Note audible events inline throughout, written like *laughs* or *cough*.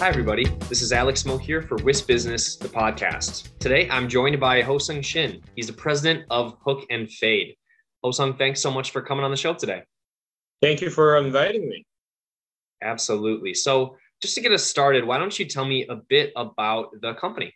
Hi, everybody. This is Alex Moe here for WIS Business, the podcast. Today, I'm joined by Hosung Shin. He's the president of Hook and Fade. Hosung, thanks so much for coming on the show today. Thank you for inviting me. Absolutely. So, just to get us started, why don't you tell me a bit about the company?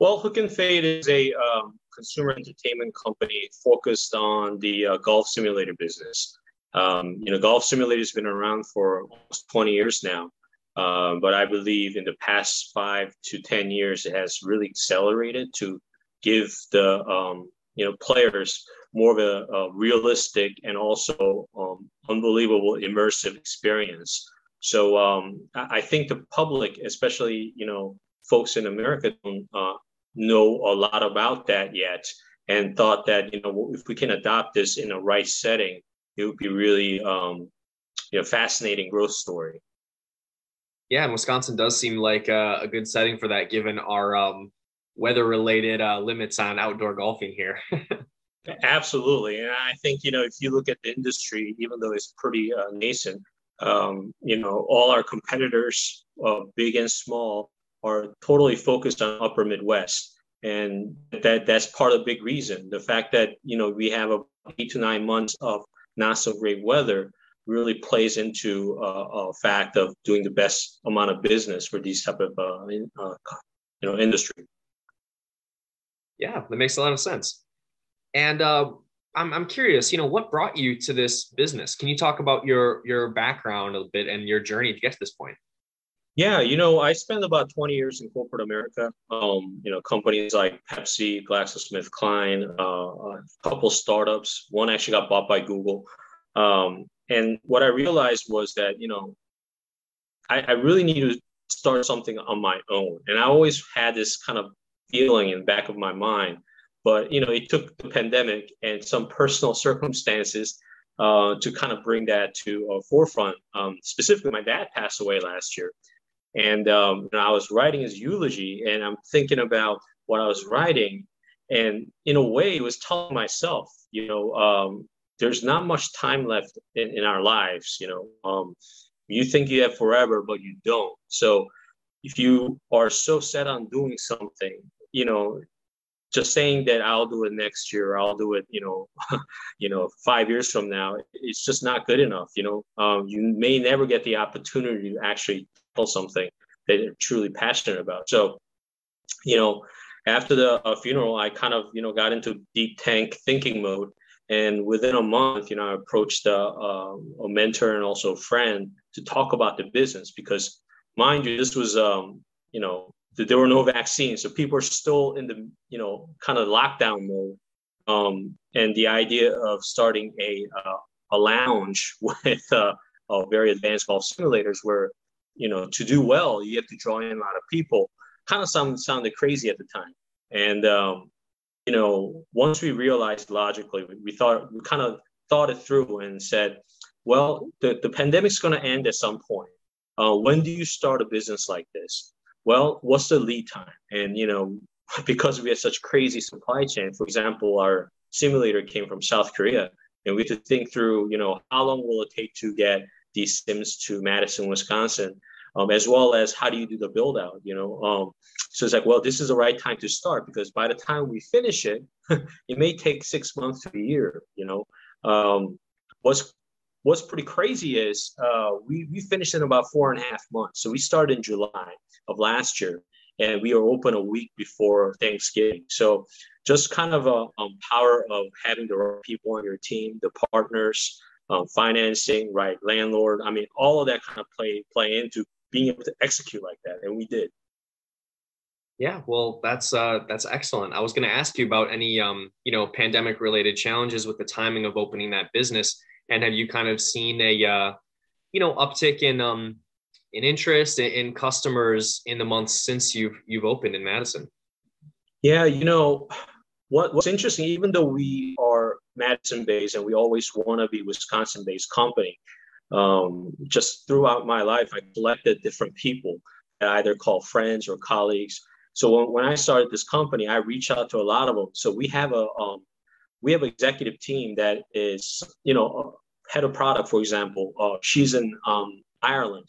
Well, Hook and Fade is a um, consumer entertainment company focused on the uh, golf simulator business. Um, you know, golf simulators has been around for almost 20 years now. Uh, but I believe in the past five to 10 years, it has really accelerated to give the um, you know players more of a, a realistic and also um, unbelievable immersive experience. So um, I think the public, especially you know folks in America, don't uh, know a lot about that yet, and thought that you know if we can adopt this in a right setting, it would be really um, you know fascinating growth story. Yeah, and Wisconsin does seem like a, a good setting for that, given our um, weather-related uh, limits on outdoor golfing here. *laughs* Absolutely, and I think you know if you look at the industry, even though it's pretty uh, nascent, um, you know all our competitors, uh, big and small, are totally focused on Upper Midwest, and that that's part of the big reason. The fact that you know we have a eight to nine months of not so great weather really plays into uh, a fact of doing the best amount of business for these type of uh, in, uh, you know industry. Yeah, that makes a lot of sense. And uh, I'm I'm curious, you know, what brought you to this business? Can you talk about your your background a bit and your journey to get to this point? Yeah, you know, I spent about 20 years in corporate America. Um, you know, companies like Pepsi, GlaxoSmithKline, uh, a couple startups. One actually got bought by Google. Um, and what I realized was that, you know, I, I really need to start something on my own. And I always had this kind of feeling in the back of my mind. But, you know, it took the pandemic and some personal circumstances uh, to kind of bring that to a forefront. Um, specifically, my dad passed away last year. And um, I was writing his eulogy and I'm thinking about what I was writing. And in a way, it was telling myself, you know, um, there's not much time left in, in our lives you know um, you think you have forever but you don't. So if you are so set on doing something you know just saying that i'll do it next year i'll do it you know *laughs* you know five years from now it's just not good enough you know. Um, you may never get the opportunity to actually tell something that you're truly passionate about. So you know after the uh, funeral i kind of you know got into deep tank thinking mode and within a month, you know, I approached a, a, a mentor and also a friend to talk about the business because, mind you, this was, um, you know, there were no vaccines, so people are still in the, you know, kind of lockdown mode. Um, and the idea of starting a *laughs* uh, a lounge with uh, very advanced golf simulators, where you know, to do well, you have to draw in a lot of people, kind of sound, sounded crazy at the time. And um, you know, once we realized logically, we thought we kind of thought it through and said, well, the, the pandemic's going to end at some point. Uh, when do you start a business like this? Well, what's the lead time? And you know, *laughs* because we had such crazy supply chain, for example, our simulator came from South Korea, and we had to think through, you know, how long will it take to get these sims to Madison, Wisconsin? Um, as well as how do you do the build out, you know? Um, so it's like, well, this is the right time to start because by the time we finish it, *laughs* it may take six months to a year, you know? Um, what's what's pretty crazy is uh, we, we finished in about four and a half months. So we started in July of last year and we are open a week before Thanksgiving. So just kind of a um, power of having the right people on your team, the partners, um, financing, right, landlord. I mean, all of that kind of play play into being able to execute like that, and we did. Yeah, well, that's uh, that's excellent. I was going to ask you about any um, you know pandemic related challenges with the timing of opening that business, and have you kind of seen a uh, you know uptick in um, in interest in customers in the months since you've you've opened in Madison? Yeah, you know, what, what's interesting, even though we are Madison based and we always want to be Wisconsin based company, um, just throughout my life, I collected different people that I either call friends or colleagues. So when, when I started this company, I reached out to a lot of them. So we have a um, we have an executive team that is, you know, head of product, for example. Uh, she's in um, Ireland,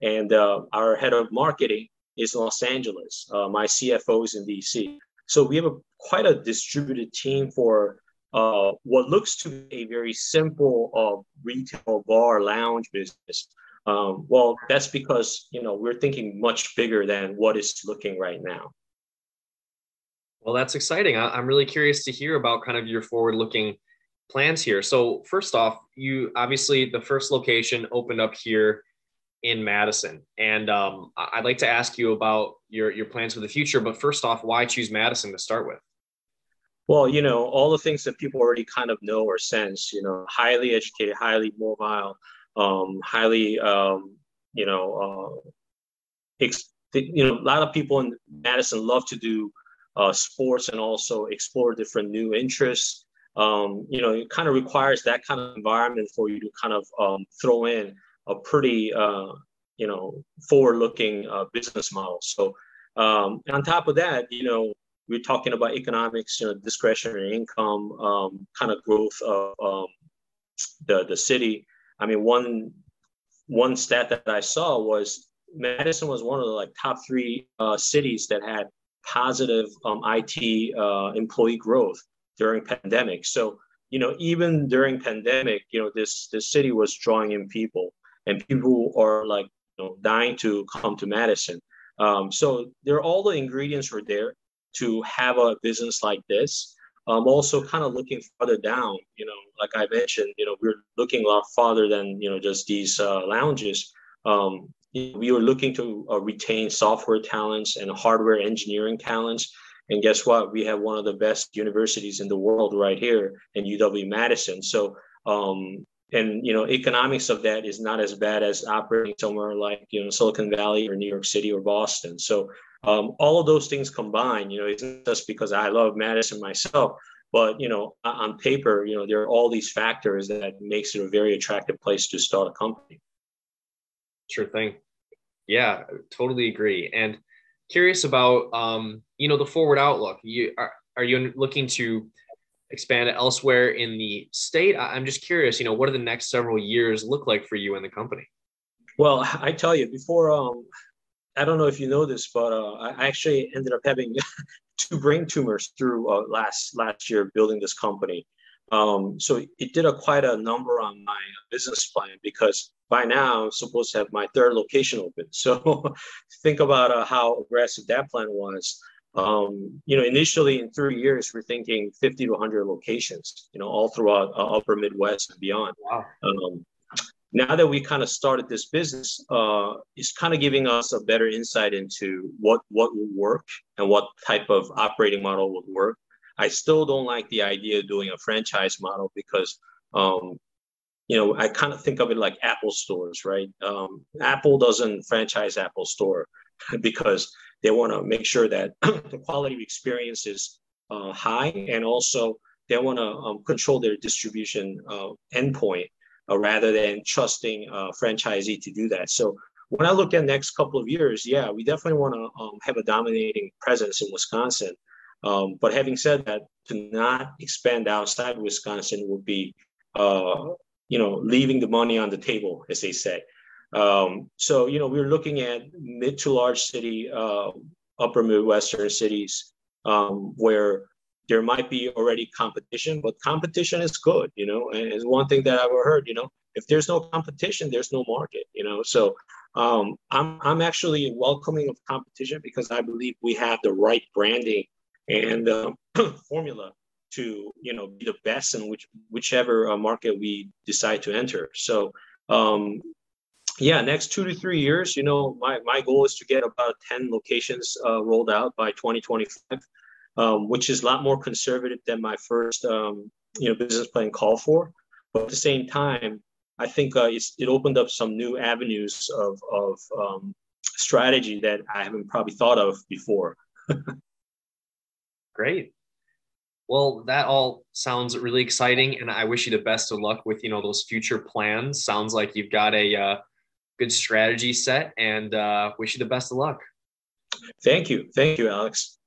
and uh, our head of marketing is Los Angeles. Uh, my CFO is in DC. So we have a quite a distributed team for uh, what looks to be a very simple uh, retail bar lounge business. Um, well, that's because you know we're thinking much bigger than what is looking right now. Well, that's exciting. I, am really curious to hear about kind of your forward-looking plans here. So, first off, you obviously the first location opened up here in Madison, and um, I'd like to ask you about your your plans for the future. But first off, why choose Madison to start with? Well, you know, all the things that people already kind of know or sense, you know, highly educated, highly mobile, um, highly, um, you know, uh, ex- you know, a lot of people in Madison love to do uh, sports and also explore different new interests. Um, you know, it kind of requires that kind of environment for you to kind of um, throw in a pretty, uh, you know, forward-looking uh, business model. So, um, on top of that, you know, we're talking about economics, you know, discretionary income, um, kind of growth of um, the the city. I mean, one one stat that I saw was Madison was one of the like top three uh, cities that had positive um, IT uh, employee growth during pandemic. So you know, even during pandemic, you know, this this city was drawing in people, and people are like you know dying to come to Madison. Um, so there, all the ingredients were there to have a business like this. I'm also kind of looking further down, you know, like I mentioned, you know, we're looking a lot farther than, you know, just these uh, lounges. Um, we were looking to uh, retain software talents and hardware engineering talents. And guess what? We have one of the best universities in the world right here in UW Madison. So, um, and you know, economics of that is not as bad as operating somewhere like you know Silicon Valley or New York City or Boston. So, um, all of those things combined, you know, it's not just because I love Madison myself, but you know, on paper, you know, there are all these factors that makes it a very attractive place to start a company. Sure thing. Yeah, totally agree. And curious about, um, you know, the forward outlook. You are, are you looking to expand it elsewhere in the state? I'm just curious, you know, what do the next several years look like for you and the company? Well, I tell you, before um, I don't know if you know this, but uh, I actually ended up having *laughs* two brain tumors through uh, last last year building this company. Um, so it did a quite a number on my business plan because by now I'm supposed to have my third location open. *laughs* So think about uh, how aggressive that plan was. Um, you know, initially in three years, we're thinking 50 to 100 locations, you know, all throughout uh, upper Midwest and beyond. Wow. Um, now that we kind of started this business, uh, it's kind of giving us a better insight into what what will work and what type of operating model would work. I still don't like the idea of doing a franchise model because, um, you know, I kind of think of it like Apple stores, right? Um, Apple doesn't franchise Apple Store *laughs* because they want to make sure that *clears throat* the quality of experience is uh, high and also they want to um, control their distribution uh, endpoint uh, rather than trusting a franchisee to do that. So when I look at the next couple of years, yeah, we definitely want to um, have a dominating presence in Wisconsin. Um, but having said that, to not expand outside Wisconsin would be, uh, you know, leaving the money on the table, as they say. Um, so, you know, we're looking at mid to large city, uh, upper Midwestern cities um, where there might be already competition, but competition is good, you know. And it's one thing that I've heard, you know, if there's no competition, there's no market, you know. So um, I'm I'm actually welcoming of competition because I believe we have the right branding and uh, *clears throat* formula to you know be the best in which whichever uh, market we decide to enter. So um, yeah, next two to three years, you know, my, my goal is to get about 10 locations uh, rolled out by 2025 um, which is a lot more conservative than my first um, you know business plan call for. But at the same time, I think uh, it opened up some new avenues of of um, strategy that I haven't probably thought of before. *laughs* Great. Well, that all sounds really exciting, and I wish you the best of luck with you know those future plans. Sounds like you've got a uh, good strategy set, and uh, wish you the best of luck. Thank you, thank you, Alex.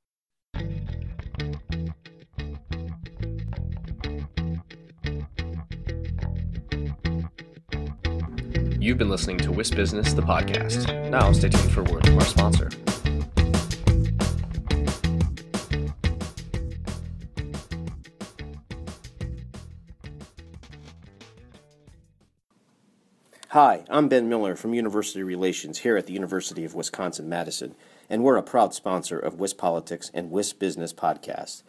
You've been listening to WIS Business, the podcast. Now, stay tuned for a word from our sponsor. Hi, I'm Ben Miller from University Relations here at the University of Wisconsin Madison, and we're a proud sponsor of WIS Politics and WIS Business Podcast.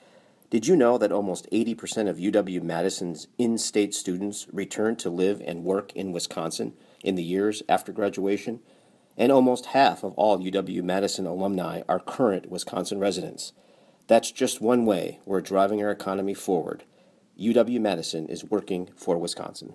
Did you know that almost 80% of UW Madison's in state students return to live and work in Wisconsin in the years after graduation? And almost half of all UW Madison alumni are current Wisconsin residents. That's just one way we're driving our economy forward. UW Madison is working for Wisconsin.